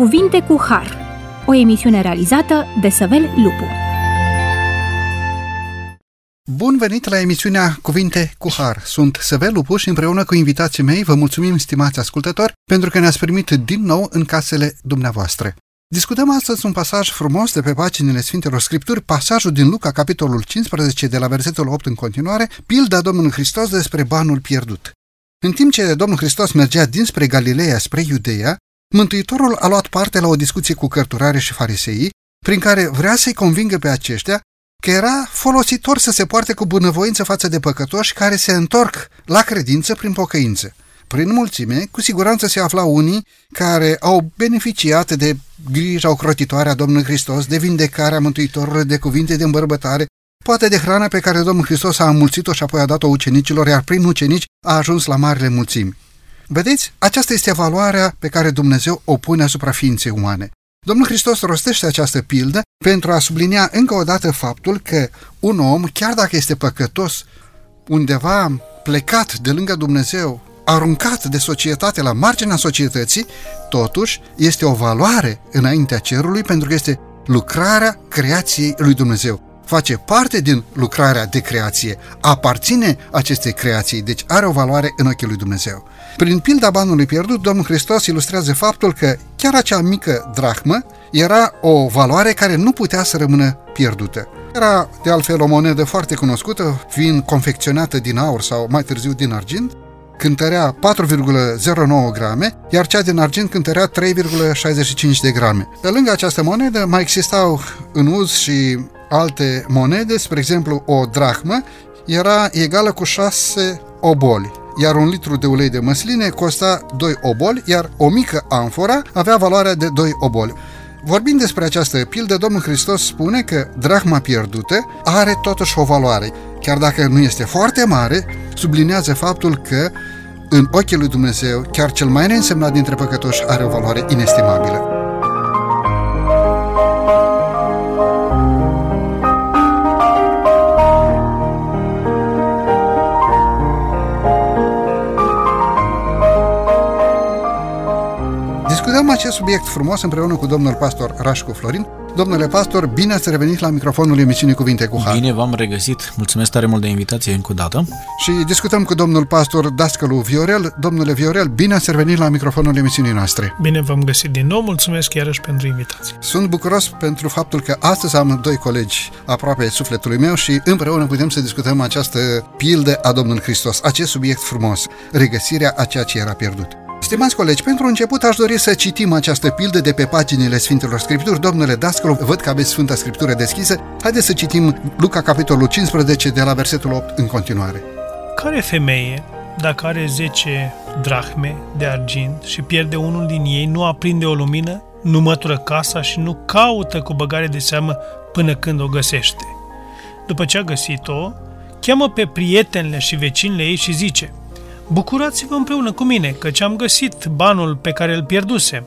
Cuvinte cu Har, o emisiune realizată de Săvel Lupu. Bun venit la emisiunea Cuvinte cu Har. Sunt Săvel Lupu și împreună cu invitații mei vă mulțumim, stimați ascultători, pentru că ne-ați primit din nou în casele dumneavoastră. Discutăm astăzi un pasaj frumos de pe paginile Sfintelor Scripturi, pasajul din Luca, capitolul 15, de la versetul 8 în continuare, pilda Domnului Hristos despre banul pierdut. În timp ce Domnul Hristos mergea dinspre Galileea spre Iudeea, Mântuitorul a luat parte la o discuție cu cărturare și fariseii, prin care vrea să-i convingă pe aceștia că era folositor să se poarte cu bunăvoință față de păcătoși care se întorc la credință prin pocăință. Prin mulțime, cu siguranță se aflau unii care au beneficiat de grija ocrotitoare a Domnului Hristos, de vindecarea Mântuitorului, de cuvinte de îmbărbătare, poate de hrana pe care Domnul Hristos a înmulțit-o și apoi a dat-o ucenicilor, iar prin ucenici a ajuns la marile mulțimi. Vedeți, aceasta este valoarea pe care Dumnezeu o pune asupra ființei umane. Domnul Hristos rostește această pildă pentru a sublinia încă o dată faptul că un om, chiar dacă este păcătos, undeva plecat de lângă Dumnezeu, aruncat de societate la marginea societății, totuși este o valoare înaintea cerului pentru că este lucrarea creației lui Dumnezeu face parte din lucrarea de creație, aparține acestei creații, deci are o valoare în ochii lui Dumnezeu. Prin pilda banului pierdut, Domnul Hristos ilustrează faptul că chiar acea mică drahmă era o valoare care nu putea să rămână pierdută. Era de altfel o monedă foarte cunoscută, fiind confecționată din aur sau mai târziu din argint, cântărea 4,09 grame, iar cea din argint cântărea 3,65 de grame. Pe lângă această monedă mai existau în uz și alte monede, spre exemplu o drachmă, era egală cu 6 oboli, iar un litru de ulei de măsline costa 2 oboli, iar o mică amfora avea valoarea de 2 oboli. Vorbind despre această pildă, Domnul Hristos spune că drachma pierdută are totuși o valoare. Chiar dacă nu este foarte mare, sublinează faptul că în ochii lui Dumnezeu, chiar cel mai neînsemnat dintre păcătoși are o valoare inestimabilă. Discutăm acest subiect frumos împreună cu domnul pastor Rașcu Florin. Domnule pastor, bine ați revenit la microfonul emisiunii Cuvinte cu Har. Bine v-am regăsit. Mulțumesc tare mult de invitație încă o dată. Și discutăm cu domnul pastor Dascălu Viorel. Domnule Viorel, bine ați revenit la microfonul emisiunii noastre. Bine v-am găsit din nou. Mulțumesc iarăși pentru invitație. Sunt bucuros pentru faptul că astăzi am doi colegi aproape sufletului meu și împreună putem să discutăm această pildă a Domnului Hristos, acest subiect frumos, regăsirea a ceea ce era pierdut. Stimați colegi, pentru început aș dori să citim această pildă de pe paginile Sfintelor Scripturi. Domnule Dascălu, văd că aveți Sfânta Scriptură deschisă. Haideți să citim Luca, capitolul 15, de la versetul 8 în continuare. Care femeie, dacă are 10 drahme de argint și pierde unul din ei, nu aprinde o lumină, nu mătură casa și nu caută cu băgare de seamă până când o găsește? După ce a găsit-o, cheamă pe prietenele și vecinile ei și zice – Bucurați-vă împreună cu mine, căci am găsit banul pe care îl pierduse.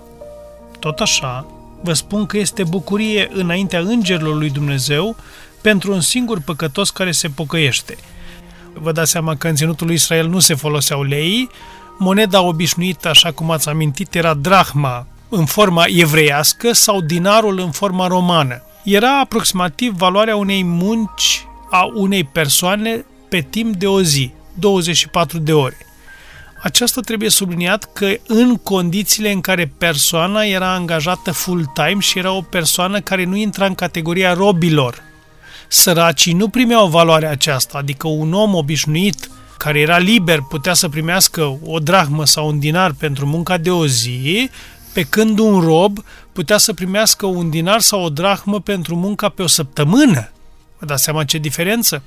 Tot așa, vă spun că este bucurie înaintea îngerilor lui Dumnezeu pentru un singur păcătos care se pocăiește. Vă dați seama că în ținutul lui Israel nu se foloseau lei, moneda obișnuită, așa cum ați amintit, era drahma în forma evreiască sau dinarul în forma romană. Era aproximativ valoarea unei munci a unei persoane pe timp de o zi, 24 de ore. Aceasta trebuie subliniat că în condițiile în care persoana era angajată full-time și era o persoană care nu intra în categoria robilor. Săracii nu primeau valoarea aceasta, adică un om obișnuit care era liber putea să primească o drahmă sau un dinar pentru munca de o zi, pe când un rob putea să primească un dinar sau o drahmă pentru munca pe o săptămână. Vă dați seama ce diferență?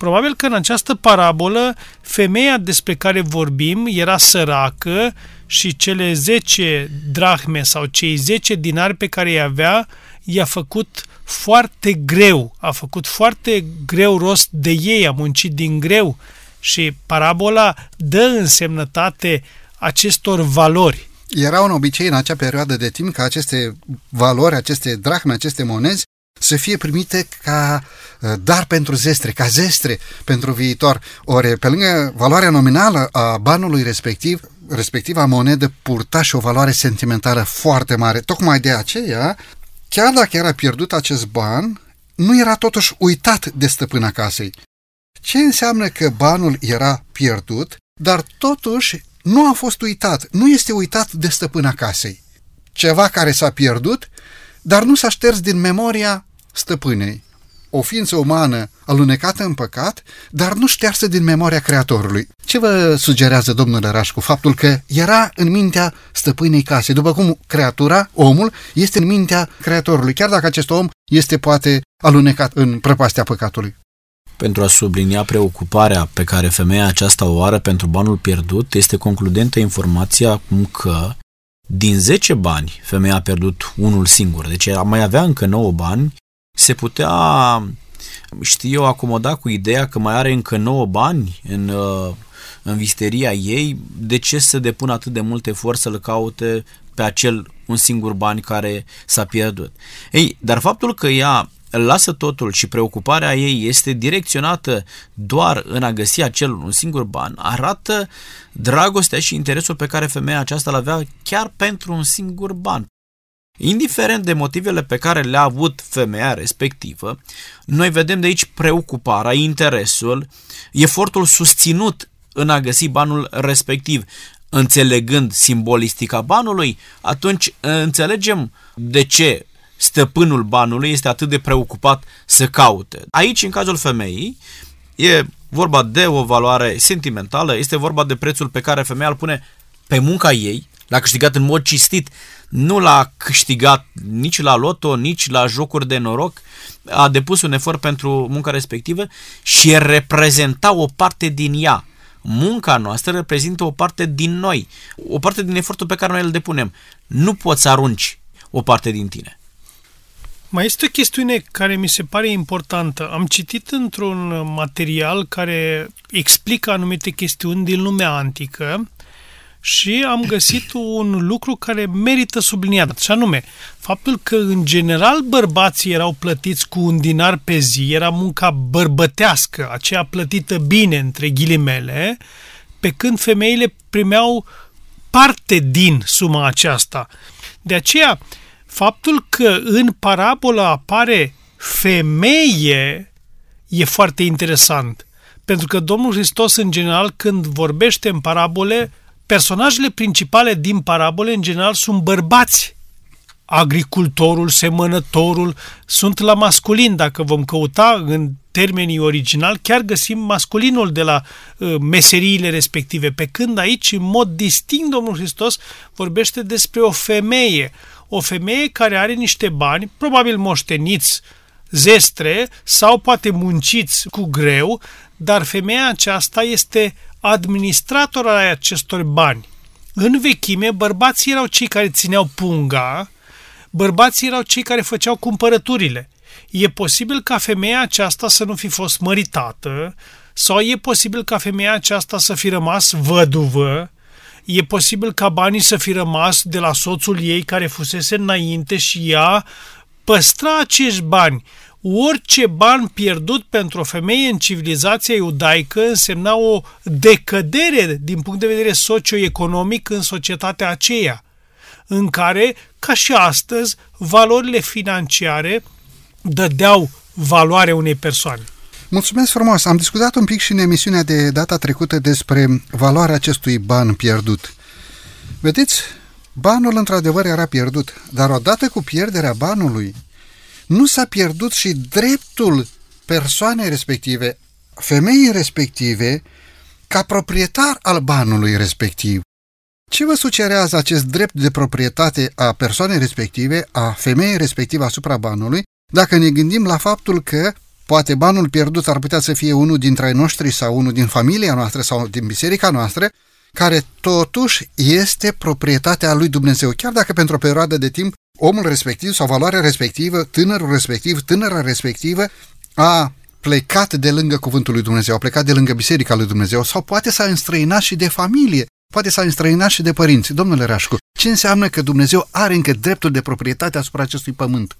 Probabil că în această parabolă femeia despre care vorbim era săracă și cele 10 drahme sau cei 10 dinari pe care îi avea i-a făcut foarte greu, a făcut foarte greu rost de ei, a muncit din greu și parabola dă însemnătate acestor valori. Era un obicei în acea perioadă de timp ca aceste valori, aceste drahme, aceste monezi să fie primite ca uh, dar pentru zestre, ca zestre pentru viitor. Ori, pe lângă valoarea nominală a banului respectiv, respectiva monedă purta și o valoare sentimentală foarte mare. Tocmai de aceea, chiar dacă era pierdut acest ban, nu era totuși uitat de stăpâna casei. Ce înseamnă că banul era pierdut, dar totuși nu a fost uitat, nu este uitat de stăpâna casei. Ceva care s-a pierdut, dar nu s-a șters din memoria stăpânei o ființă umană alunecată în păcat, dar nu ștearsă din memoria Creatorului. Ce vă sugerează domnul Rașcu? Faptul că era în mintea stăpânei casei, după cum creatura, omul, este în mintea Creatorului, chiar dacă acest om este poate alunecat în prăpastea păcatului. Pentru a sublinia preocuparea pe care femeia aceasta o are pentru banul pierdut, este concludentă informația acum că din 10 bani femeia a pierdut unul singur, deci mai avea încă 9 bani se putea, știu eu, acomoda cu ideea că mai are încă 9 bani în, uh, în visteria ei, de ce să depună atât de multe efort să-l caute pe acel un singur bani care s-a pierdut. Ei, dar faptul că ea lasă totul și preocuparea ei este direcționată doar în a găsi acel un singur ban, arată dragostea și interesul pe care femeia aceasta îl avea chiar pentru un singur ban. Indiferent de motivele pe care le-a avut femeia respectivă, noi vedem de aici preocuparea, interesul, efortul susținut în a găsi banul respectiv. Înțelegând simbolistica banului, atunci înțelegem de ce stăpânul banului este atât de preocupat să caute. Aici, în cazul femeii, e vorba de o valoare sentimentală, este vorba de prețul pe care femeia îl pune pe munca ei, l-a câștigat în mod cistit, nu l-a câștigat nici la loto, nici la jocuri de noroc, a depus un efort pentru munca respectivă și reprezenta o parte din ea. Munca noastră reprezintă o parte din noi, o parte din efortul pe care noi îl depunem. Nu poți să arunci o parte din tine. Mai este o chestiune care mi se pare importantă. Am citit într-un material care explică anumite chestiuni din lumea antică și am găsit un lucru care merită subliniat, și anume faptul că în general bărbații erau plătiți cu un dinar pe zi, era munca bărbătească, aceea plătită bine între ghilimele, pe când femeile primeau parte din suma aceasta. De aceea, faptul că în parabolă apare femeie e foarte interesant. Pentru că Domnul Hristos, în general, când vorbește în parabole, personajele principale din parabole, în general, sunt bărbați. Agricultorul, semănătorul, sunt la masculin. Dacă vom căuta în termenii original, chiar găsim masculinul de la uh, meseriile respective. Pe când aici, în mod distinct, Domnul Hristos vorbește despre o femeie. O femeie care are niște bani, probabil moșteniți, zestre sau poate munciți cu greu, dar femeia aceasta este administrator al acestor bani. În vechime, bărbații erau cei care țineau punga, bărbații erau cei care făceau cumpărăturile. E posibil ca femeia aceasta să nu fi fost măritată, sau e posibil ca femeia aceasta să fi rămas văduvă, e posibil ca banii să fi rămas de la soțul ei care fusese înainte și ea păstra acești bani orice ban pierdut pentru o femeie în civilizația iudaică însemna o decădere din punct de vedere socioeconomic în societatea aceea, în care, ca și astăzi, valorile financiare dădeau valoare unei persoane. Mulțumesc frumos! Am discutat un pic și în emisiunea de data trecută despre valoarea acestui ban pierdut. Vedeți, banul într-adevăr era pierdut, dar odată cu pierderea banului, nu s-a pierdut și dreptul persoanei respective, femeii respective, ca proprietar al banului respectiv. Ce vă sugerează acest drept de proprietate a persoanei respective, a femeii respective asupra banului, dacă ne gândim la faptul că poate banul pierdut ar putea să fie unul dintre ai noștri sau unul din familia noastră sau din biserica noastră, care totuși este proprietatea lui Dumnezeu, chiar dacă pentru o perioadă de timp omul respectiv sau valoarea respectivă, tânărul respectiv, tânăra respectivă a plecat de lângă cuvântul lui Dumnezeu, a plecat de lângă biserica lui Dumnezeu sau poate s-a înstrăinat și de familie, poate s-a înstrăinat și de părinți. Domnule Rașcu, ce înseamnă că Dumnezeu are încă dreptul de proprietate asupra acestui pământ?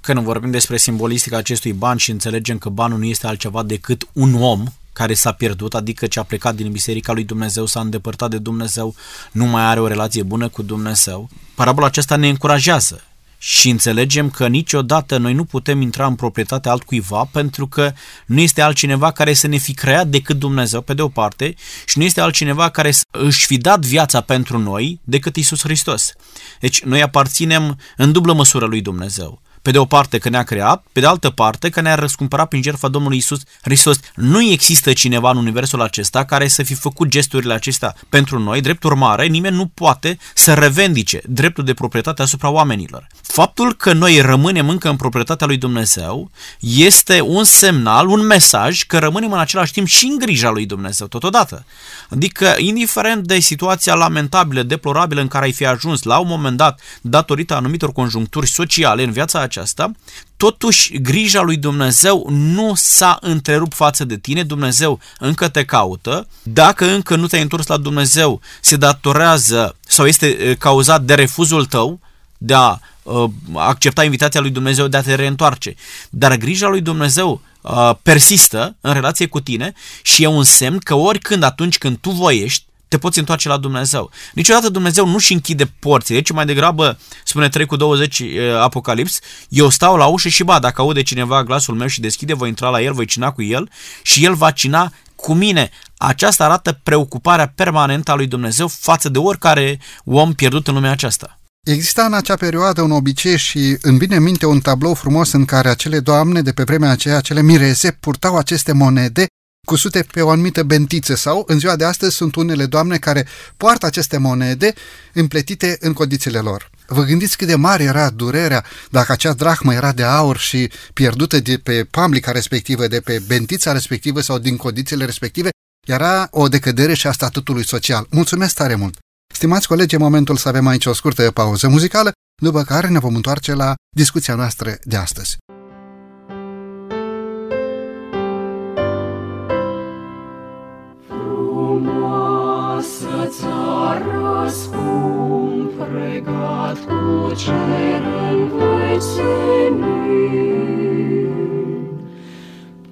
Când vorbim despre simbolistica acestui ban și înțelegem că banul nu este altceva decât un om, care s-a pierdut, adică ce a plecat din Biserica lui Dumnezeu, s-a îndepărtat de Dumnezeu, nu mai are o relație bună cu Dumnezeu. Parabola aceasta ne încurajează și înțelegem că niciodată noi nu putem intra în proprietatea altcuiva pentru că nu este altcineva care să ne fi creat decât Dumnezeu, pe de o parte, și nu este altcineva care să își fi dat viața pentru noi decât Isus Hristos. Deci noi aparținem în dublă măsură lui Dumnezeu pe de o parte că ne-a creat, pe de altă parte că ne-a răscumpărat prin jertfa Domnului Isus Hristos. Nu există cineva în universul acesta care să fi făcut gesturile acestea pentru noi, drept urmare, nimeni nu poate să revendice dreptul de proprietate asupra oamenilor. Faptul că noi rămânem încă în proprietatea lui Dumnezeu este un semnal, un mesaj că rămânem în același timp și în grija lui Dumnezeu totodată. Adică, indiferent de situația lamentabilă, deplorabilă în care ai fi ajuns la un moment dat, datorită anumitor conjuncturi sociale în viața aceasta, totuși grija lui Dumnezeu nu s-a întrerupt față de tine, Dumnezeu încă te caută, dacă încă nu te-ai întors la Dumnezeu, se datorează sau este cauzat de refuzul tău de a uh, accepta invitația lui Dumnezeu de a te reîntoarce. Dar grija lui Dumnezeu uh, persistă în relație cu tine și e un semn că oricând atunci când tu voiești, te poți întoarce la Dumnezeu. Niciodată Dumnezeu nu-și închide porțile, ci mai degrabă, spune 3 cu 20 Apocalips, eu stau la ușă și ba, dacă aude cineva glasul meu și deschide, voi intra la el, voi cina cu el și el va cina cu mine. Aceasta arată preocuparea permanentă a lui Dumnezeu față de oricare om pierdut în lumea aceasta. Exista în acea perioadă un obicei și îmi vine în minte un tablou frumos în care acele doamne de pe vremea aceea, acele mireze, purtau aceste monede cusute pe o anumită bentiță sau în ziua de astăzi sunt unele doamne care poartă aceste monede împletite în codițele lor. Vă gândiți cât de mare era durerea dacă acea drahmă era de aur și pierdută de pe pamblica respectivă, de pe bentița respectivă sau din codițele respective, era o decădere și a statutului social. Mulțumesc tare mult! Stimați colegi, e momentul să avem aici o scurtă pauză muzicală, după care ne vom întoarce la discuția noastră de astăzi. Țară scump, regat cu cer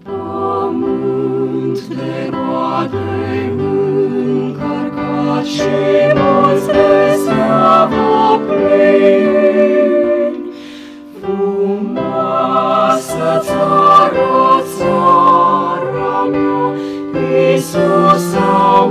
Pământ de roade încărcat și mulți de slavă plin. Frumoasă țară, țara mea, Iisus a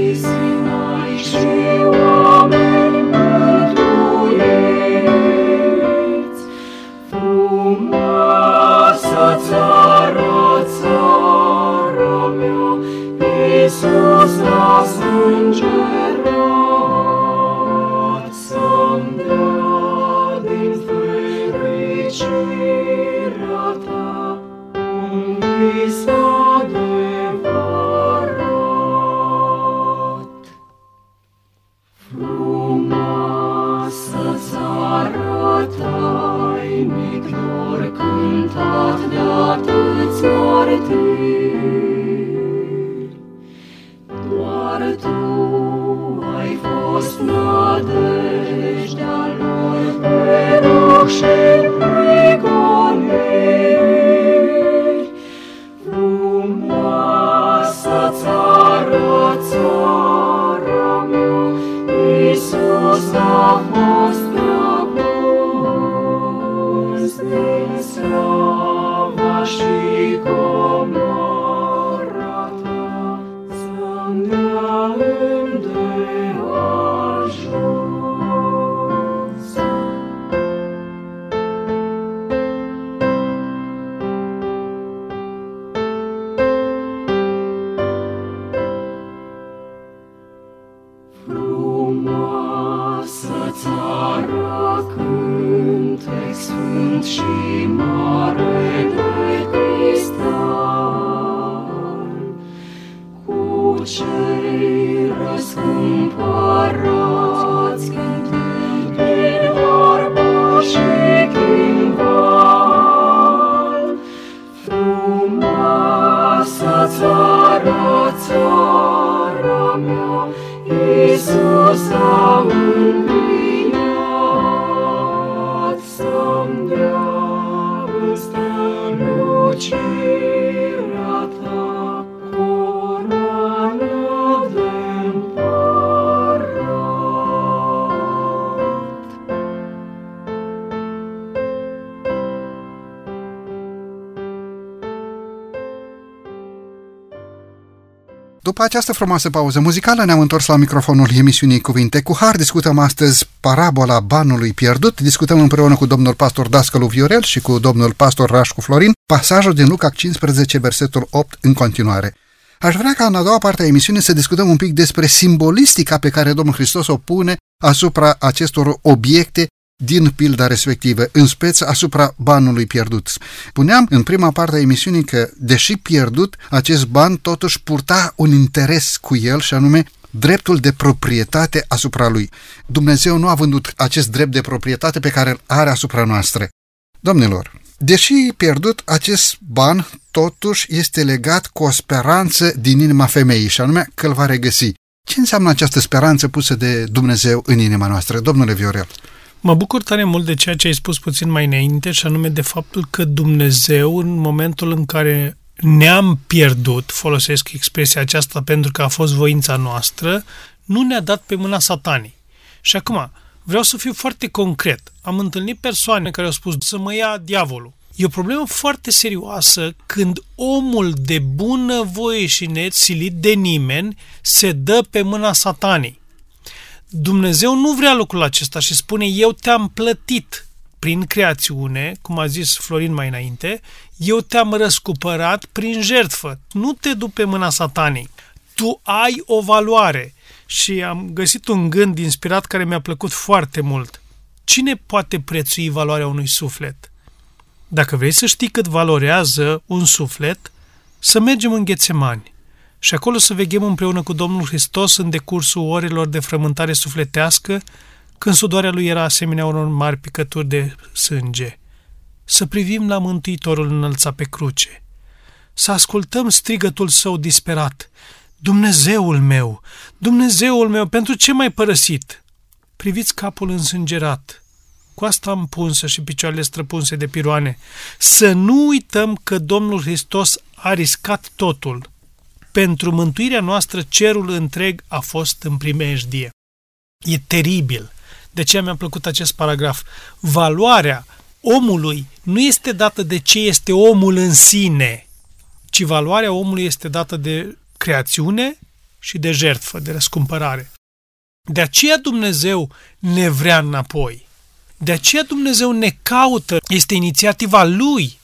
Sfânt și mare de Hristos, cu ce După această frumoasă pauză muzicală ne-am întors la microfonul emisiunii Cuvinte cu Har. Discutăm astăzi parabola banului pierdut. Discutăm împreună cu domnul pastor Dascălu Viorel și cu domnul pastor Rașcu Florin pasajul din Luca 15, versetul 8 în continuare. Aș vrea ca în a doua parte a emisiunii să discutăm un pic despre simbolistica pe care Domnul Hristos o pune asupra acestor obiecte din pilda respectivă, în speță asupra banului pierdut. Spuneam în prima parte a emisiunii că, deși pierdut, acest ban totuși purta un interes cu el și anume dreptul de proprietate asupra lui. Dumnezeu nu a vândut acest drept de proprietate pe care îl are asupra noastră. Domnilor, deși pierdut, acest ban totuși este legat cu o speranță din inima femeii și anume că îl va regăsi. Ce înseamnă această speranță pusă de Dumnezeu în inima noastră? Domnule Viorel. Mă bucur tare mult de ceea ce ai spus puțin mai înainte și anume de faptul că Dumnezeu în momentul în care ne-am pierdut, folosesc expresia aceasta pentru că a fost voința noastră, nu ne-a dat pe mâna satanii. Și acum, vreau să fiu foarte concret. Am întâlnit persoane care au spus să mă ia diavolul. E o problemă foarte serioasă când omul de bună voie și nețilit de nimeni se dă pe mâna satanii. Dumnezeu nu vrea lucrul acesta și spune eu te-am plătit prin creațiune, cum a zis Florin mai înainte, eu te-am răscupărat prin jertfă. Nu te du pe mâna satanei. Tu ai o valoare. Și am găsit un gând inspirat care mi-a plăcut foarte mult. Cine poate prețui valoarea unui suflet? Dacă vrei să știi cât valorează un suflet, să mergem în Ghețemani și acolo să veghem împreună cu Domnul Hristos în decursul orelor de frământare sufletească, când sudoarea lui era asemenea unor mari picături de sânge. Să privim la Mântuitorul înălțat pe cruce. Să ascultăm strigătul său disperat. Dumnezeul meu, Dumnezeul meu, pentru ce m-ai părăsit? Priviți capul însângerat, coasta împunsă și picioarele străpunse de piroane. Să nu uităm că Domnul Hristos a riscat totul pentru mântuirea noastră cerul întreg a fost în primejdie. E teribil. De ce mi-a plăcut acest paragraf? Valoarea omului nu este dată de ce este omul în sine, ci valoarea omului este dată de creațiune și de jertfă, de răscumpărare. De aceea Dumnezeu ne vrea înapoi. De aceea Dumnezeu ne caută. Este inițiativa Lui.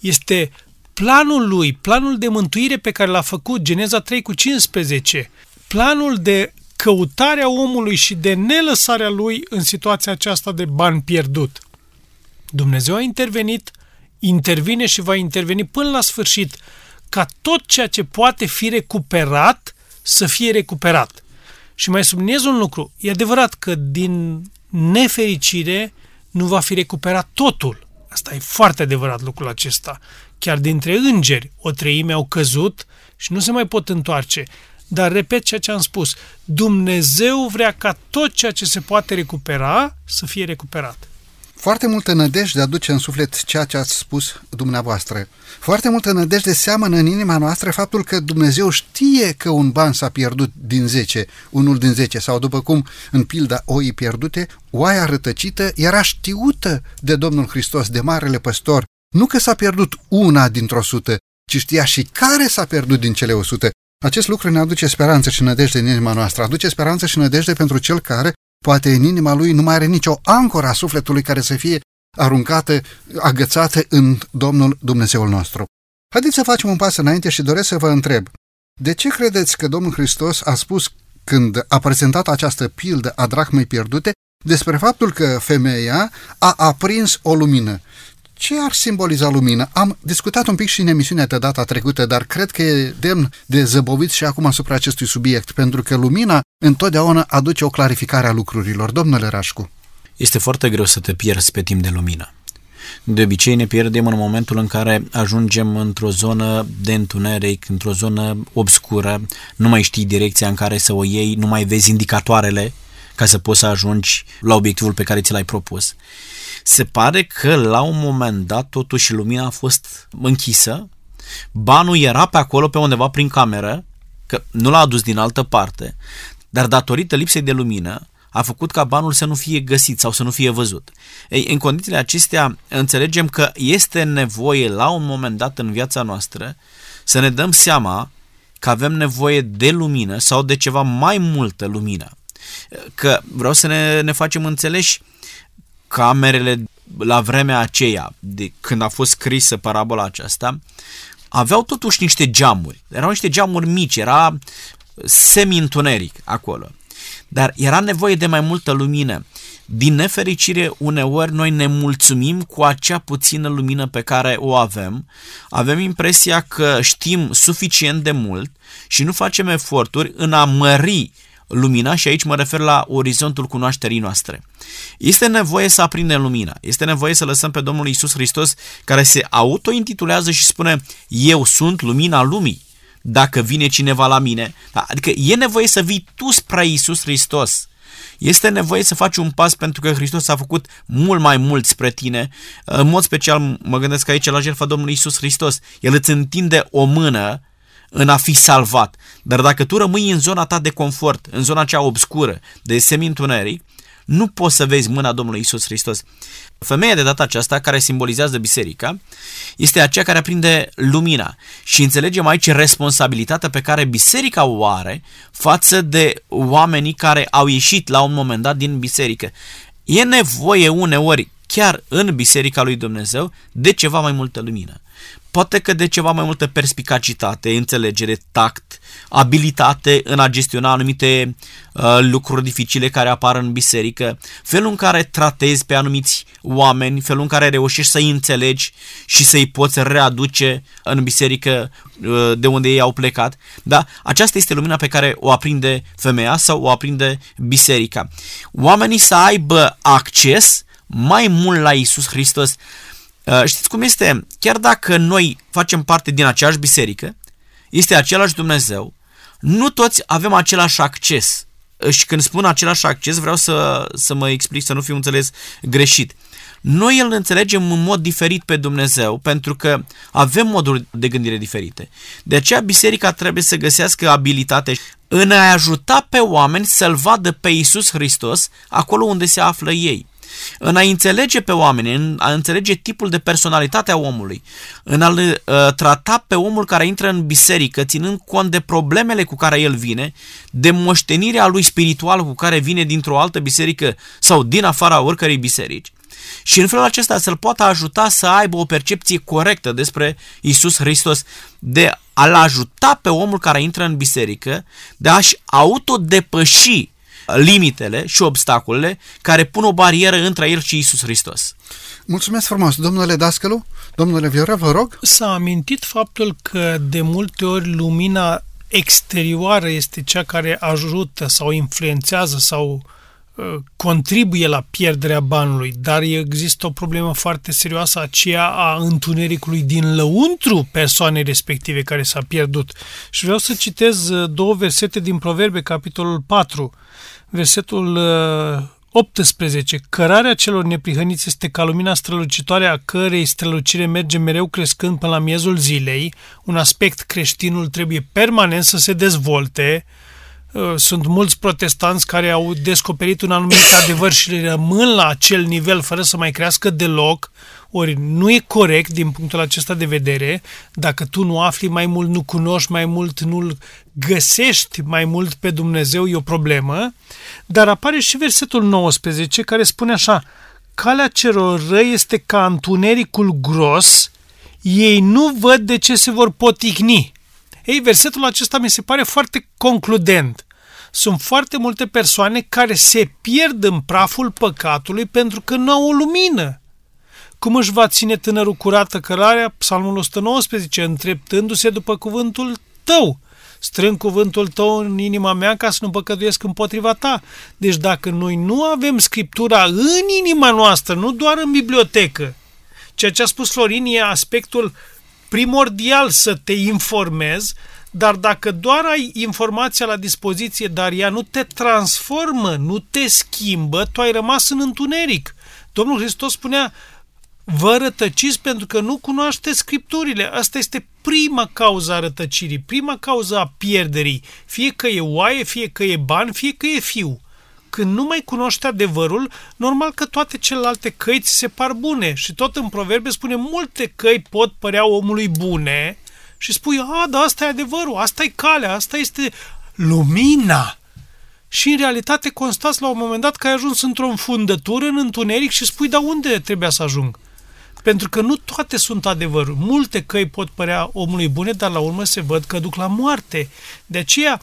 Este planul lui, planul de mântuire pe care l-a făcut, Geneza 3 cu 15, planul de căutare a omului și de nelăsarea lui în situația aceasta de ban pierdut. Dumnezeu a intervenit, intervine și va interveni până la sfârșit ca tot ceea ce poate fi recuperat să fie recuperat. Și mai subliniez un lucru. E adevărat că din nefericire nu va fi recuperat totul. Asta e foarte adevărat lucrul acesta. Chiar dintre îngeri, o treime au căzut și nu se mai pot întoarce. Dar repet ceea ce am spus. Dumnezeu vrea ca tot ceea ce se poate recupera să fie recuperat. Foarte multă nădejde aduce în suflet ceea ce ați spus dumneavoastră. Foarte multă nădejde seamănă în inima noastră faptul că Dumnezeu știe că un ban s-a pierdut din 10, unul din 10, sau după cum în pilda oii pierdute, oaia rătăcită era știută de Domnul Hristos, de Marele Păstor. Nu că s-a pierdut una dintr-o sută, ci știa și care s-a pierdut din cele o sută. Acest lucru ne aduce speranță și nădejde în inima noastră, aduce speranță și nădejde pentru cel care Poate în inima lui nu mai are nicio ancoră a sufletului care să fie aruncată, agățată în Domnul Dumnezeul nostru. Haideți să facem un pas înainte și doresc să vă întreb. De ce credeți că Domnul Hristos a spus când a prezentat această pildă a dracmei pierdute despre faptul că femeia a aprins o lumină? Ce ar simboliza lumina? Am discutat un pic și în emisiunea de data trecută, dar cred că e demn de zăbovit și acum asupra acestui subiect, pentru că lumina întotdeauna aduce o clarificare a lucrurilor. Domnule Rașcu. Este foarte greu să te pierzi pe timp de lumină. De obicei ne pierdem în momentul în care ajungem într-o zonă de întuneric, într-o zonă obscură, nu mai știi direcția în care să o iei, nu mai vezi indicatoarele ca să poți să ajungi la obiectivul pe care ți l-ai propus. Se pare că la un moment dat totuși lumina a fost închisă, banul era pe acolo pe undeva prin cameră, că nu l-a adus din altă parte, dar datorită lipsei de lumină a făcut ca banul să nu fie găsit sau să nu fie văzut. Ei, în condițiile acestea înțelegem că este nevoie la un moment dat în viața noastră să ne dăm seama că avem nevoie de lumină sau de ceva mai multă lumină. Că vreau să ne, ne facem înțeleși camerele la vremea aceea, de când a fost scrisă parabola aceasta, aveau totuși niște geamuri. Erau niște geamuri mici, era semi-întuneric acolo. Dar era nevoie de mai multă lumină. Din nefericire, uneori noi ne mulțumim cu acea puțină lumină pe care o avem, avem impresia că știm suficient de mult și nu facem eforturi în a mări lumina și aici mă refer la orizontul cunoașterii noastre. Este nevoie să aprindem lumina, este nevoie să lăsăm pe Domnul Isus Hristos care se autointitulează și spune Eu sunt lumina lumii dacă vine cineva la mine. Da, adică e nevoie să vii tu spre Isus Hristos. Este nevoie să faci un pas pentru că Hristos a făcut mult mai mult spre tine. În mod special mă gândesc aici la jertfa Domnului Isus Hristos. El îți întinde o mână în a fi salvat. Dar dacă tu rămâi în zona ta de confort, în zona cea obscură, de semi-întuneric, nu poți să vezi mâna Domnului Isus Hristos. Femeia de data aceasta, care simbolizează biserica, este aceea care aprinde lumina și înțelegem aici responsabilitatea pe care biserica o are față de oamenii care au ieșit la un moment dat din biserică. E nevoie uneori, chiar în biserica lui Dumnezeu, de ceva mai multă lumină poate că de ceva mai multă perspicacitate, înțelegere, tact, abilitate în a gestiona anumite uh, lucruri dificile care apar în biserică, felul în care tratezi pe anumiți oameni, felul în care reușești să-i înțelegi și să-i poți readuce în biserică uh, de unde ei au plecat. Da? Aceasta este lumina pe care o aprinde femeia sau o aprinde biserica. Oamenii să aibă acces mai mult la Isus Hristos Uh, știți cum este? Chiar dacă noi facem parte din aceeași biserică, este același Dumnezeu, nu toți avem același acces. Uh, și când spun același acces, vreau să, să mă explic, să nu fiu înțeles greșit. Noi îl înțelegem în mod diferit pe Dumnezeu pentru că avem moduri de gândire diferite. De aceea biserica trebuie să găsească abilitate în a ajuta pe oameni să-L vadă pe Iisus Hristos acolo unde se află ei în a înțelege pe oameni, în a înțelege tipul de personalitate a omului, în a-l uh, trata pe omul care intră în biserică, ținând cont de problemele cu care el vine, de moștenirea lui spirituală cu care vine dintr-o altă biserică sau din afara oricărei biserici. Și în felul acesta să-l poată ajuta să aibă o percepție corectă despre Isus Hristos, de a-l ajuta pe omul care intră în biserică, de a-și autodepăși limitele și obstacolele care pun o barieră între el și Isus Hristos. Mulțumesc frumos, domnule Dascălu. Domnule Viora, vă rog. S-a amintit faptul că de multe ori lumina exterioară este cea care ajută sau influențează sau uh, contribuie la pierderea banului, dar există o problemă foarte serioasă, aceea a întunericului din lăuntru persoanei respective care s-a pierdut. Și vreau să citez uh, două versete din Proverbe, capitolul 4, versetul 18. Uh, Cărarea celor neprihăniți este ca lumina strălucitoare a cărei strălucire merge mereu crescând până la miezul zilei. Un aspect creștinul trebuie permanent să se dezvolte. Uh, sunt mulți protestanți care au descoperit un anumit adevăr și rămân la acel nivel fără să mai crească deloc ori nu e corect din punctul acesta de vedere, dacă tu nu afli mai mult, nu cunoști mai mult, nu-L găsești mai mult pe Dumnezeu, e o problemă, dar apare și versetul 19 care spune așa, calea celor răi este ca întunericul gros, ei nu văd de ce se vor poticni. Ei, versetul acesta mi se pare foarte concludent. Sunt foarte multe persoane care se pierd în praful păcatului pentru că nu au o lumină. Cum își va ține tânărul curată cărarea? Psalmul 119, întreptându-se după cuvântul tău. Strâng cuvântul tău în inima mea ca să nu păcătuiesc împotriva ta. Deci dacă noi nu avem Scriptura în inima noastră, nu doar în bibliotecă, ceea ce a spus Florin e aspectul primordial să te informezi, dar dacă doar ai informația la dispoziție, dar ea nu te transformă, nu te schimbă, tu ai rămas în întuneric. Domnul Hristos spunea, Vă rătăciți pentru că nu cunoașteți scripturile. Asta este prima cauza a rătăcirii, prima cauza a pierderii. Fie că e oaie, fie că e bani, fie că e fiu. Când nu mai cunoști adevărul, normal că toate celelalte căi ți se par bune. Și tot în proverbe spune, multe căi pot părea omului bune, și spui, a, da, asta e adevărul, asta e calea, asta este lumina. Și în realitate constați la un moment dat că ai ajuns într-o înfundătură, în întuneric și spui, da, unde trebuia să ajung? Pentru că nu toate sunt adevărul. Multe căi pot părea omului bune, dar la urmă se văd că duc la moarte. De aceea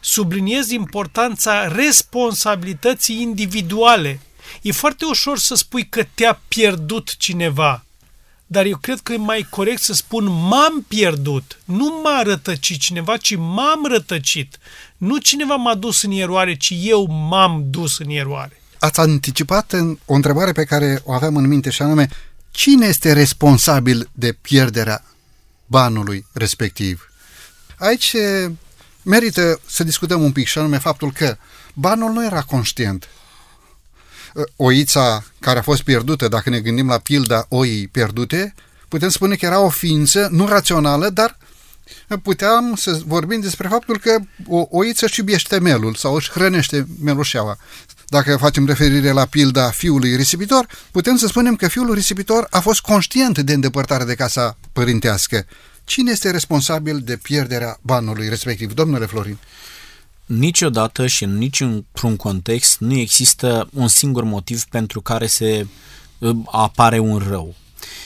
subliniez importanța responsabilității individuale. E foarte ușor să spui că te-a pierdut cineva, dar eu cred că e mai corect să spun m-am pierdut. Nu m-a rătăcit cineva, ci m-am rătăcit. Nu cineva m-a dus în eroare, ci eu m-am dus în eroare. Ați anticipat în o întrebare pe care o aveam în minte și anume, cine este responsabil de pierderea banului respectiv? Aici merită să discutăm un pic și anume faptul că banul nu era conștient. Oița care a fost pierdută, dacă ne gândim la pilda oii pierdute, putem spune că era o ființă nu rațională, dar puteam să vorbim despre faptul că o oiță își iubește melul sau își hrănește melușeaua. Dacă facem referire la pilda fiului risipitor, putem să spunem că fiul risipitor a fost conștient de îndepărtarea de casa părintească. Cine este responsabil de pierderea banului respectiv? Domnule Florin. Niciodată și în niciun context nu există un singur motiv pentru care se uh, apare un rău.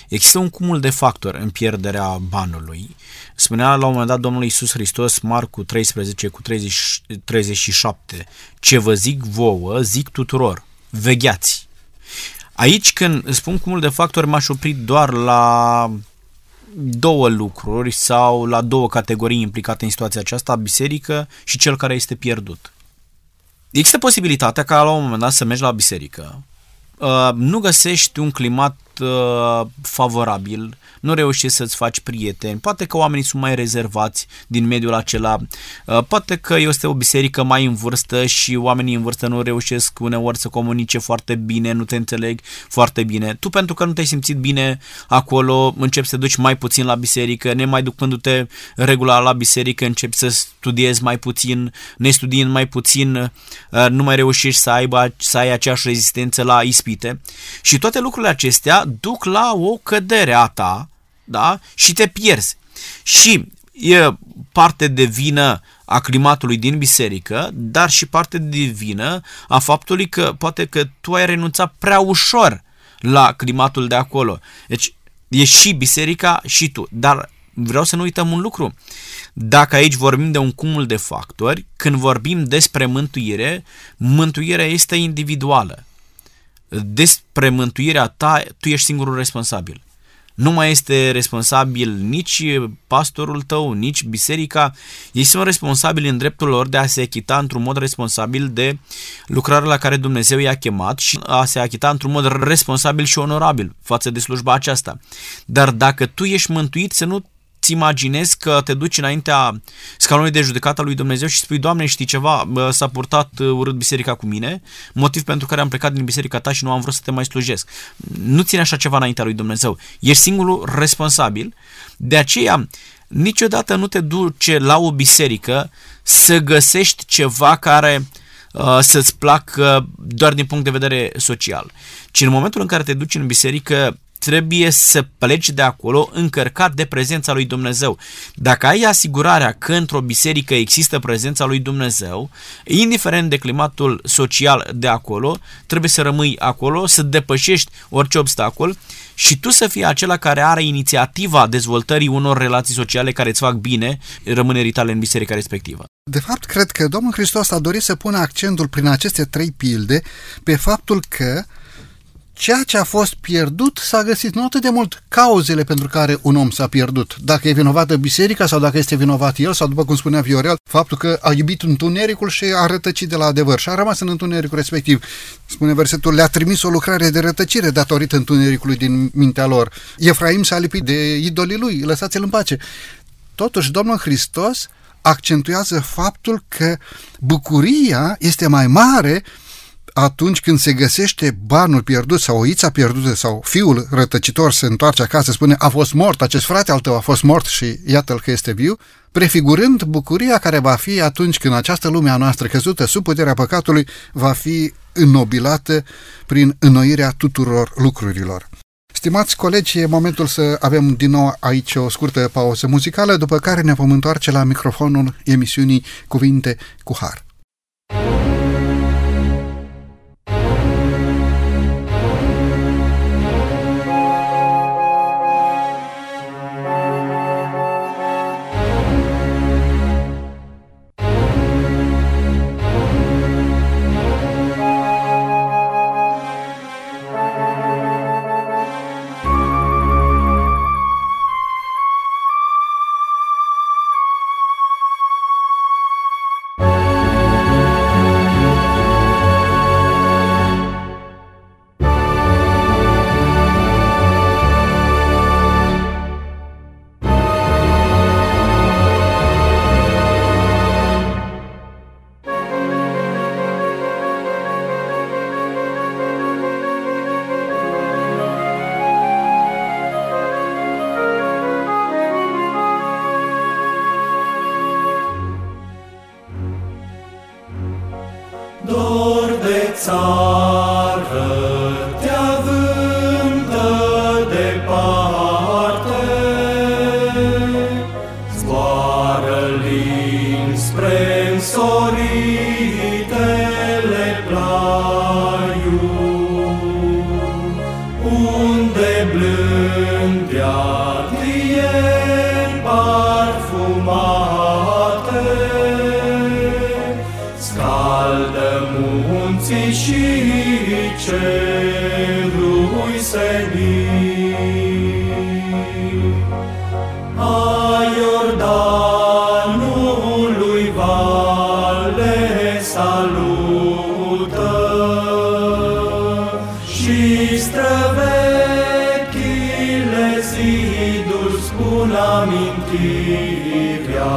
Există un cumul de factori în pierderea banului. Spunea la un moment dat Domnul Iisus Hristos, Marcu 13 cu 30, 37, ce vă zic vouă, zic tuturor, vegheați. Aici când spun cumul de factori m-aș opri doar la două lucruri sau la două categorii implicate în situația aceasta, biserică și cel care este pierdut. Există posibilitatea ca la un moment dat să mergi la biserică, uh, nu găsești un climat uh, favorabil, nu reușești să-ți faci prieteni, poate că oamenii sunt mai rezervați din mediul acela, uh, poate că este o biserică mai în vârstă și oamenii în vârstă nu reușesc uneori să comunice foarte bine, nu te înțeleg foarte bine. Tu pentru că nu te-ai simțit bine acolo, începi să duci mai puțin la biserică, nemai ducându-te regular la biserică, începi să studiezi mai puțin, nestudiind mai puțin, uh, nu mai reușești să, aibă, să ai aceeași rezistență la ispite. Și toate lucrurile acestea duc la o cădere a ta da? și te pierzi. Și e parte de vină a climatului din biserică, dar și parte de vină a faptului că poate că tu ai renunțat prea ușor la climatul de acolo. Deci e și biserica și tu. Dar vreau să nu uităm un lucru. Dacă aici vorbim de un cumul de factori, când vorbim despre mântuire, mântuirea este individuală. Despre mântuirea ta, tu ești singurul responsabil. Nu mai este responsabil nici pastorul tău, nici biserica. Ei sunt responsabili în dreptul lor de a se achita într-un mod responsabil de lucrarea la care Dumnezeu i-a chemat și a se achita într-un mod responsabil și onorabil față de slujba aceasta. Dar dacă tu ești mântuit, să nu îți imaginezi că te duci înaintea scaunului de judecată lui Dumnezeu și spui, Doamne, știi ceva, s-a purtat uh, urât biserica cu mine, motiv pentru care am plecat din biserica ta și nu am vrut să te mai slujesc. Nu ține așa ceva înaintea lui Dumnezeu. Ești singurul responsabil. De aceea, niciodată nu te duce la o biserică să găsești ceva care uh, să-ți placă doar din punct de vedere social. Ci în momentul în care te duci în biserică, trebuie să pleci de acolo încărcat de prezența lui Dumnezeu. Dacă ai asigurarea că într-o biserică există prezența lui Dumnezeu, indiferent de climatul social de acolo, trebuie să rămâi acolo, să depășești orice obstacol și tu să fii acela care are inițiativa dezvoltării unor relații sociale care îți fac bine rămânerii tale în biserica respectivă. De fapt, cred că Domnul Hristos a dorit să pună accentul prin aceste trei pilde pe faptul că ceea ce a fost pierdut s-a găsit nu atât de mult cauzele pentru care un om s-a pierdut. Dacă e vinovată biserica sau dacă este vinovat el sau, după cum spunea Viorel, faptul că a iubit întunericul și a rătăcit de la adevăr și a rămas în întunericul respectiv. Spune versetul, le-a trimis o lucrare de rătăcire datorită întunericului din mintea lor. Efraim s-a lipit de idolii lui, lăsați-l în pace. Totuși, Domnul Hristos accentuează faptul că bucuria este mai mare atunci când se găsește banul pierdut sau oița pierdută sau fiul rătăcitor se întoarce acasă, spune a fost mort, acest frate al tău a fost mort și iată-l că este viu, prefigurând bucuria care va fi atunci când această lume a noastră căzută sub puterea păcatului va fi înnobilată prin înnoirea tuturor lucrurilor. Stimați colegi, e momentul să avem din nou aici o scurtă pauză muzicală, după care ne vom întoarce la microfonul emisiunii Cuvinte cu Har. amintirea.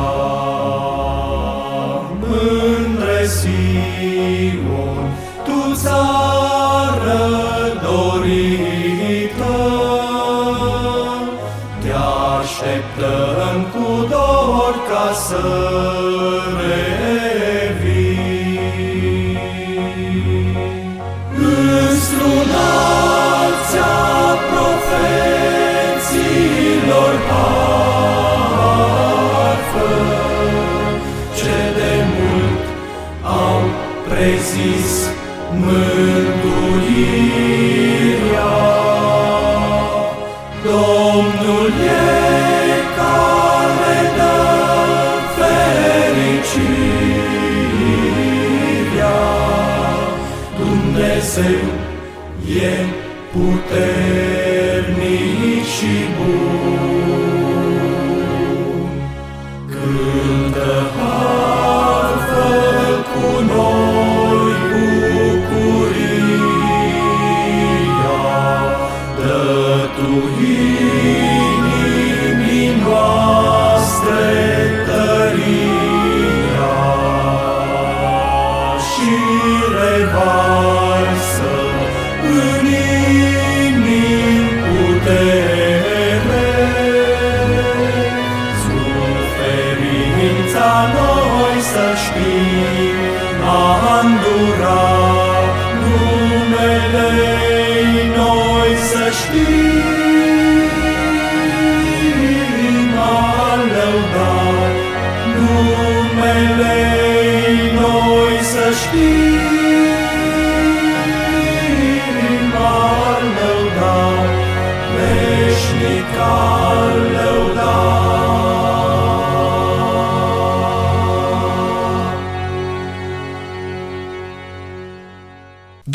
be.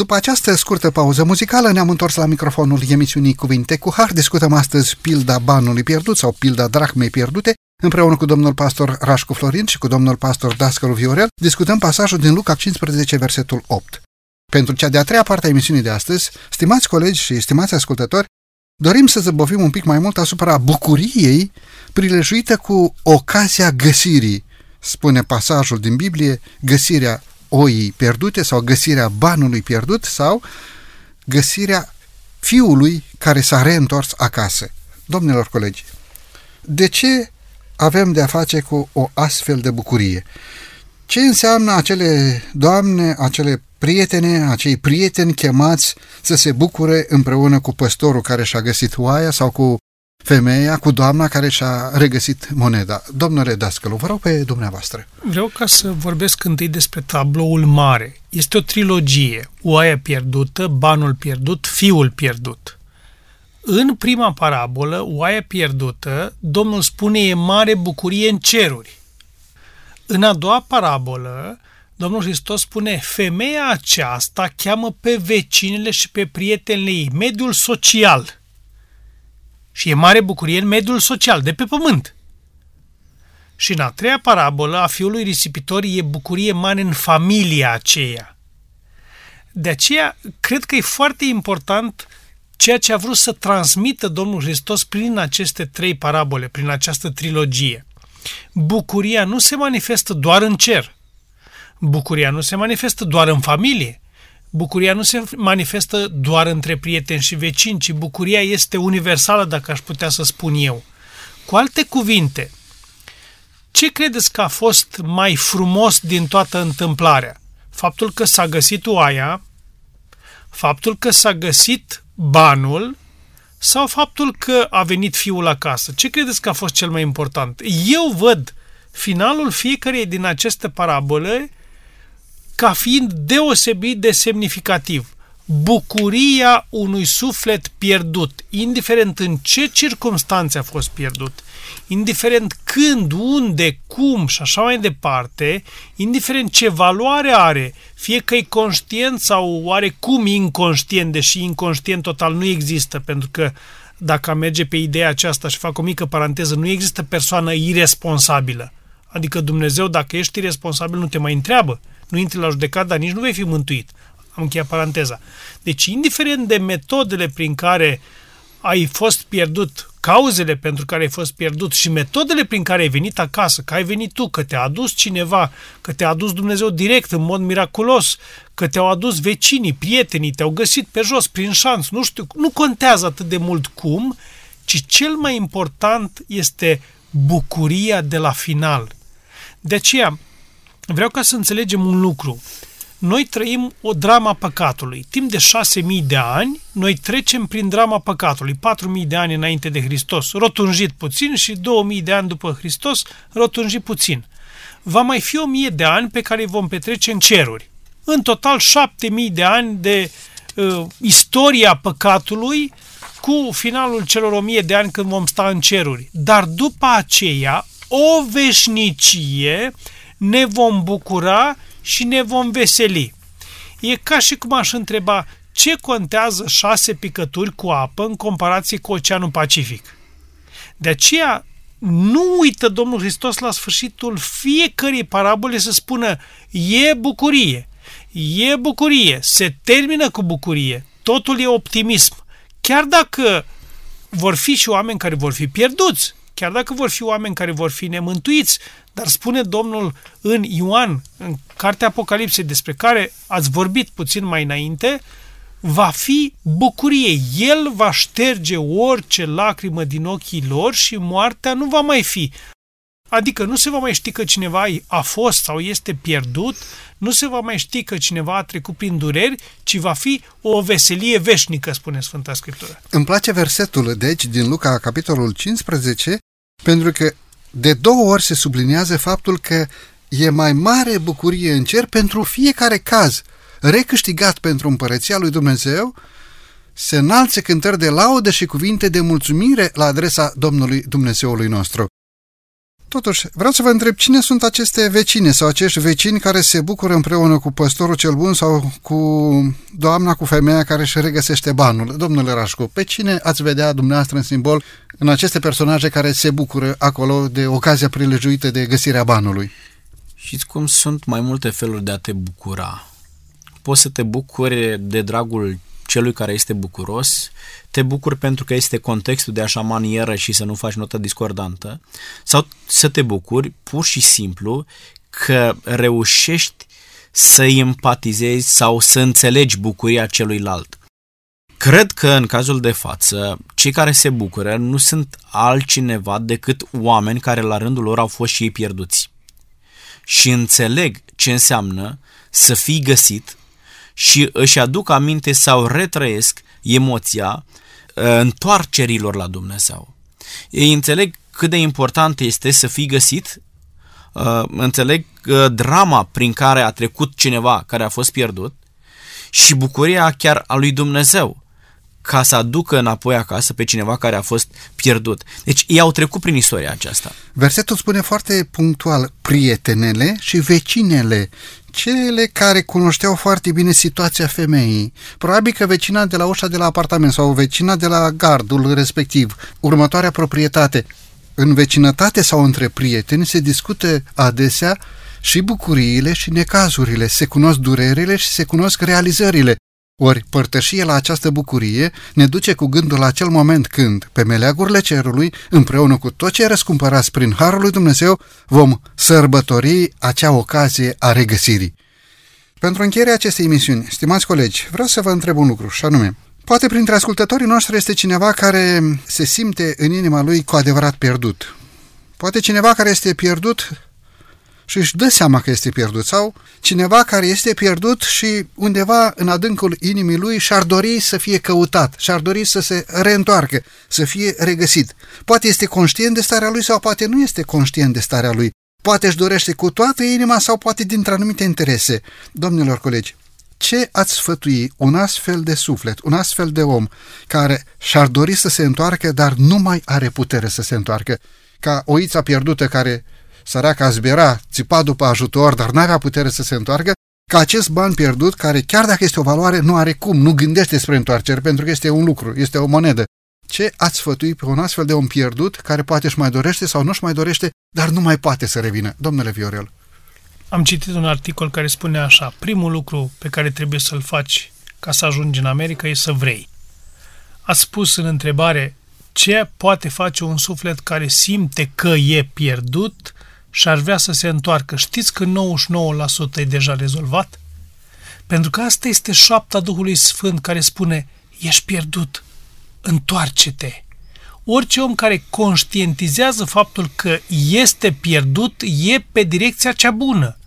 După această scurtă pauză muzicală ne-am întors la microfonul emisiunii Cuvinte cu Har. Discutăm astăzi pilda banului pierdut sau pilda drachmei pierdute. Împreună cu domnul pastor Rașcu Florin și cu domnul pastor Dascălu Viorel discutăm pasajul din Luca 15, versetul 8. Pentru cea de-a treia parte a emisiunii de astăzi, stimați colegi și stimați ascultători, dorim să zăbovim un pic mai mult asupra bucuriei prilejuită cu ocazia găsirii, spune pasajul din Biblie, găsirea oii pierdute sau găsirea banului pierdut sau găsirea fiului care s-a reîntors acasă. Domnilor colegi, de ce avem de a face cu o astfel de bucurie? Ce înseamnă acele doamne, acele prietene, acei prieteni chemați să se bucure împreună cu păstorul care și-a găsit oaia sau cu femeia, cu doamna care și-a regăsit moneda. Domnule Dascălu, vă rog pe dumneavoastră. Vreau ca să vorbesc întâi despre tabloul mare. Este o trilogie. Oaia pierdută, banul pierdut, fiul pierdut. În prima parabolă, oaia pierdută, Domnul spune e mare bucurie în ceruri. În a doua parabolă, Domnul Hristos spune, femeia aceasta cheamă pe vecinele și pe prietenele ei, mediul social. Și e mare bucurie în mediul social, de pe pământ. Și în a treia parabolă a fiului risipitor e bucurie mare în familia aceea. De aceea, cred că e foarte important ceea ce a vrut să transmită Domnul Hristos prin aceste trei parabole, prin această trilogie. Bucuria nu se manifestă doar în cer. Bucuria nu se manifestă doar în familie. Bucuria nu se manifestă doar între prieteni și vecini, ci bucuria este universală, dacă aș putea să spun eu. Cu alte cuvinte, ce credeți că a fost mai frumos din toată întâmplarea? Faptul că s-a găsit oaia, faptul că s-a găsit banul sau faptul că a venit fiul acasă? Ce credeți că a fost cel mai important? Eu văd finalul fiecarei din aceste parabole ca fiind deosebit de semnificativ. Bucuria unui suflet pierdut, indiferent în ce circunstanțe a fost pierdut, indiferent când, unde, cum și așa mai departe, indiferent ce valoare are, fie că e conștient sau oarecum inconștient, deși inconștient total nu există, pentru că dacă merge pe ideea aceasta și fac o mică paranteză, nu există persoană irresponsabilă. Adică Dumnezeu, dacă ești irresponsabil, nu te mai întreabă nu intri la judecat, dar nici nu vei fi mântuit. Am încheiat paranteza. Deci, indiferent de metodele prin care ai fost pierdut, cauzele pentru care ai fost pierdut și metodele prin care ai venit acasă, că ai venit tu, că te-a adus cineva, că te-a adus Dumnezeu direct, în mod miraculos, că te-au adus vecinii, prietenii, te-au găsit pe jos, prin șans, nu știu, nu contează atât de mult cum, ci cel mai important este bucuria de la final. De aceea, vreau ca să înțelegem un lucru. Noi trăim o drama păcatului. Timp de șase mii de ani, noi trecem prin drama păcatului. Patru mii de ani înainte de Hristos, rotunjit puțin și două mii de ani după Hristos, rotunjit puțin. Va mai fi o mie de ani pe care îi vom petrece în ceruri. În total șapte mii de ani de uh, istoria păcatului cu finalul celor o mie de ani când vom sta în ceruri. Dar după aceea, o veșnicie ne vom bucura și ne vom veseli. E ca și cum aș întreba ce contează șase picături cu apă în comparație cu Oceanul Pacific. De aceea, nu uită Domnul Hristos la sfârșitul fiecărei parabole să spună e bucurie, e bucurie, se termină cu bucurie, totul e optimism. Chiar dacă vor fi și oameni care vor fi pierduți, chiar dacă vor fi oameni care vor fi nemântuiți, dar spune Domnul în Ioan, în cartea Apocalipsei, despre care ați vorbit puțin mai înainte, va fi bucurie. El va șterge orice lacrimă din ochii lor și moartea nu va mai fi. Adică nu se va mai ști că cineva a fost sau este pierdut, nu se va mai ști că cineva a trecut prin dureri, ci va fi o veselie veșnică, spune Sfânta Scriptură. Îmi place versetul, deci, din Luca, capitolul 15, pentru că de două ori se subliniază faptul că e mai mare bucurie în cer pentru fiecare caz recâștigat pentru împărăția lui Dumnezeu, se înalțe cântări de laudă și cuvinte de mulțumire la adresa Domnului Dumnezeului nostru. Totuși, vreau să vă întreb cine sunt aceste vecine sau acești vecini care se bucură împreună cu păstorul cel bun sau cu doamna, cu femeia care își regăsește banul. Domnule Rașcu, pe cine ați vedea dumneavoastră în simbol în aceste personaje care se bucură acolo de ocazia prilejuită de găsirea banului? Știți cum sunt mai multe feluri de a te bucura. Poți să te bucuri de dragul celui care este bucuros, te bucuri pentru că este contextul de așa manieră și să nu faci notă discordantă, sau să te bucuri pur și simplu că reușești să empatizezi sau să înțelegi bucuria celuilalt. Cred că în cazul de față, cei care se bucură nu sunt altcineva decât oameni care la rândul lor au fost și ei pierduți. și înțeleg ce înseamnă să fii găsit și își aduc aminte sau retrăiesc emoția uh, întoarcerilor la Dumnezeu. Ei înțeleg cât de important este să fii găsit, uh, înțeleg drama prin care a trecut cineva care a fost pierdut și bucuria chiar a lui Dumnezeu ca să aducă înapoi acasă pe cineva care a fost pierdut. Deci ei au trecut prin istoria aceasta. Versetul spune foarte punctual prietenele și vecinele, cele care cunoșteau foarte bine situația femeii. Probabil că vecina de la ușa de la apartament sau vecina de la gardul respectiv, următoarea proprietate. În vecinătate sau între prieteni se discută adesea și bucuriile și necazurile, se cunosc durerile și se cunosc realizările. Ori părtășie la această bucurie ne duce cu gândul la acel moment când, pe meleagurile cerului, împreună cu tot ce răscumpărați prin Harul lui Dumnezeu, vom sărbători acea ocazie a regăsirii. Pentru încheierea acestei emisiuni, stimați colegi, vreau să vă întreb un lucru, și anume, poate printre ascultătorii noștri este cineva care se simte în inima lui cu adevărat pierdut. Poate cineva care este pierdut și își dă seama că este pierdut sau cineva care este pierdut și undeva în adâncul inimii lui și-ar dori să fie căutat, și-ar dori să se reîntoarcă, să fie regăsit. Poate este conștient de starea lui sau poate nu este conștient de starea lui. Poate își dorește cu toată inima sau poate dintre anumite interese. Domnilor colegi, ce ați sfătui un astfel de suflet, un astfel de om care și-ar dori să se întoarcă, dar nu mai are putere să se întoarcă? Ca oița pierdută care săraca zbera, țipa după ajutor, dar n-avea putere să se întoarcă, ca acest ban pierdut, care chiar dacă este o valoare, nu are cum, nu gândește spre întoarcere, pentru că este un lucru, este o monedă. Ce ați sfătui pe un astfel de om pierdut, care poate își mai dorește sau nu își mai dorește, dar nu mai poate să revină? Domnule Viorel. Am citit un articol care spune așa, primul lucru pe care trebuie să-l faci ca să ajungi în America e să vrei. A spus în întrebare ce poate face un suflet care simte că e pierdut și ar vrea să se întoarcă, știți că 99% e deja rezolvat? Pentru că asta este șapta Duhului Sfânt care spune, ești pierdut, întoarce-te. Orice om care conștientizează faptul că este pierdut e pe direcția cea bună.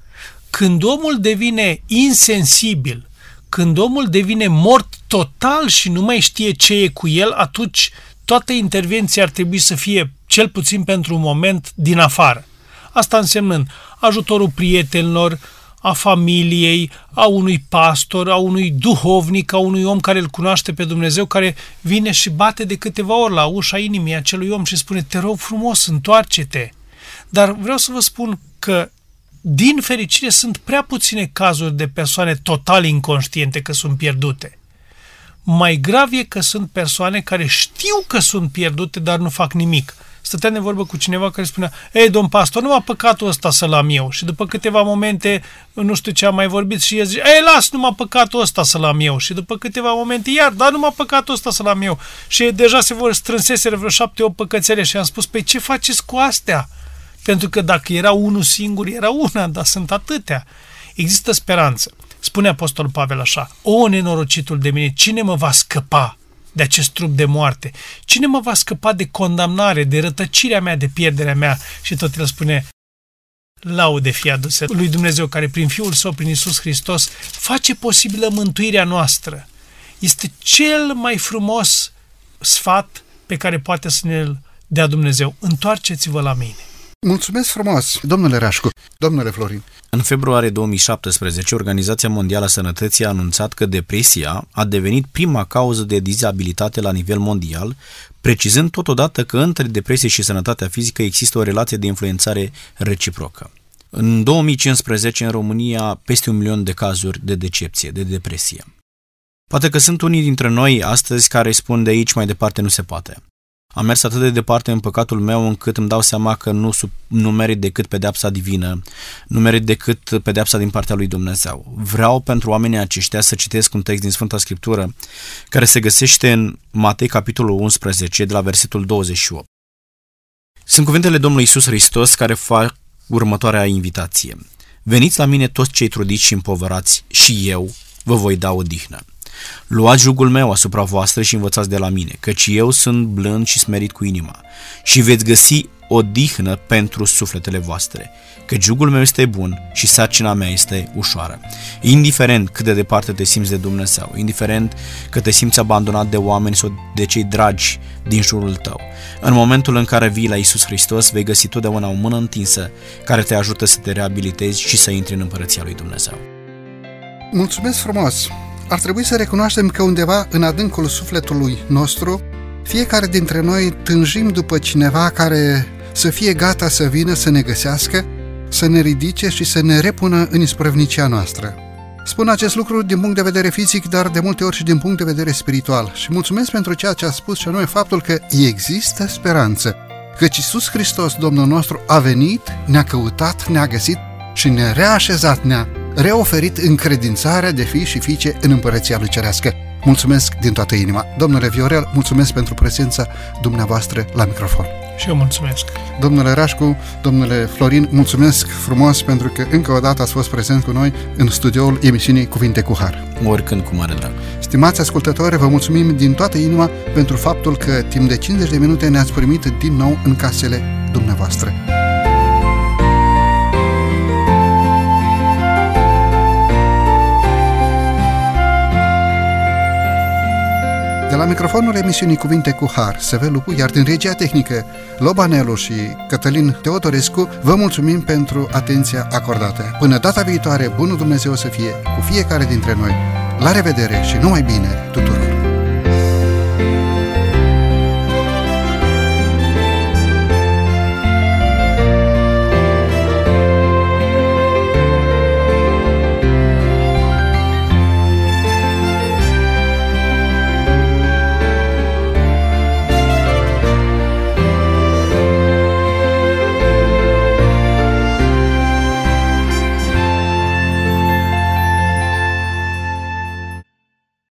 Când omul devine insensibil, când omul devine mort total și nu mai știe ce e cu el, atunci toată intervenția ar trebui să fie, cel puțin pentru un moment, din afară. Asta însemnând ajutorul prietenilor, a familiei, a unui pastor, a unui duhovnic, a unui om care îl cunoaște pe Dumnezeu, care vine și bate de câteva ori la ușa inimii acelui om și spune, te rog frumos, întoarce-te. Dar vreau să vă spun că, din fericire, sunt prea puține cazuri de persoane total inconștiente că sunt pierdute. Mai grav e că sunt persoane care știu că sunt pierdute, dar nu fac nimic stăteam de vorbă cu cineva care spunea, ei, domn pastor, nu m-a păcatul ăsta să-l am eu. Și după câteva momente, nu știu ce am mai vorbit și el zice, ei, las, nu m-a păcatul ăsta să-l am eu. Și după câteva momente, iar, dar nu m-a păcatul ăsta să-l am eu. Și deja se vor strânseseră vreo șapte, opt păcățele și am spus, păi ce faceți cu astea? Pentru că dacă era unul singur, era una, dar sunt atâtea. Există speranță. Spune Apostolul Pavel așa, o nenorocitul de mine, cine mă va scăpa de acest trup de moarte? Cine mă va scăpa de condamnare, de rătăcirea mea, de pierderea mea? Și tot el spune, laude fie aduse lui Dumnezeu care prin Fiul Său, prin Isus Hristos, face posibilă mântuirea noastră. Este cel mai frumos sfat pe care poate să ne-l dea Dumnezeu. Întoarceți-vă la mine. Mulțumesc frumos, domnule Rașcu, domnule Florin. În februarie 2017, Organizația Mondială a Sănătății a anunțat că depresia a devenit prima cauză de dizabilitate la nivel mondial, precizând totodată că între depresie și sănătatea fizică există o relație de influențare reciprocă. În 2015, în România, peste un milion de cazuri de decepție, de depresie. Poate că sunt unii dintre noi astăzi care spun de aici mai departe nu se poate. Am mers atât de departe în păcatul meu încât îmi dau seama că nu, nu merit decât pedeapsa divină, nu merit decât pedeapsa din partea lui Dumnezeu. Vreau pentru oamenii aceștia să citesc un text din Sfânta Scriptură care se găsește în Matei capitolul 11 de la versetul 28. Sunt cuvintele Domnului Isus Hristos care fac următoarea invitație. Veniți la mine toți cei trudiți și împovărați și eu vă voi da odihnă. Luați jugul meu asupra voastră și învățați de la mine, căci eu sunt blând și smerit cu inima, și veți găsi o dihnă pentru sufletele voastre, că jugul meu este bun și sarcina mea este ușoară. Indiferent cât de departe te simți de Dumnezeu, indiferent că te simți abandonat de oameni sau de cei dragi din jurul tău, în momentul în care vii la Isus Hristos, vei găsi totdeauna o mână întinsă care te ajută să te reabilitezi și să intri în împărăția lui Dumnezeu. Mulțumesc frumos! Ar trebui să recunoaștem că undeva în adâncul sufletului nostru, fiecare dintre noi tânjim după cineva care să fie gata să vină să ne găsească, să ne ridice și să ne repună în isprăvnicia noastră. Spun acest lucru din punct de vedere fizic, dar de multe ori și din punct de vedere spiritual. Și mulțumesc pentru ceea ce a spus și anume faptul că există speranță. Căci Iisus Hristos, Domnul nostru, a venit, ne-a căutat, ne-a găsit și ne-a reașezat, ne-a reoferit încredințarea de fi și fiice în împărăția lui Cerească. Mulțumesc din toată inima. Domnule Viorel, mulțumesc pentru prezența dumneavoastră la microfon. Și eu mulțumesc. Domnule Rașcu, domnule Florin, mulțumesc frumos pentru că încă o dată ați fost prezent cu noi în studioul emisiunii Cuvinte cu Har. Oricând cu mare drag. Stimați ascultători, vă mulțumim din toată inima pentru faptul că timp de 50 de minute ne-ați primit din nou în casele dumneavoastră. De la microfonul emisiunii Cuvinte cu Har, Seve Lupu, iar din regia tehnică Lobanelu și Cătălin Teodorescu, vă mulțumim pentru atenția acordată. Până data viitoare, bunul Dumnezeu să fie cu fiecare dintre noi. La revedere și numai bine tuturor!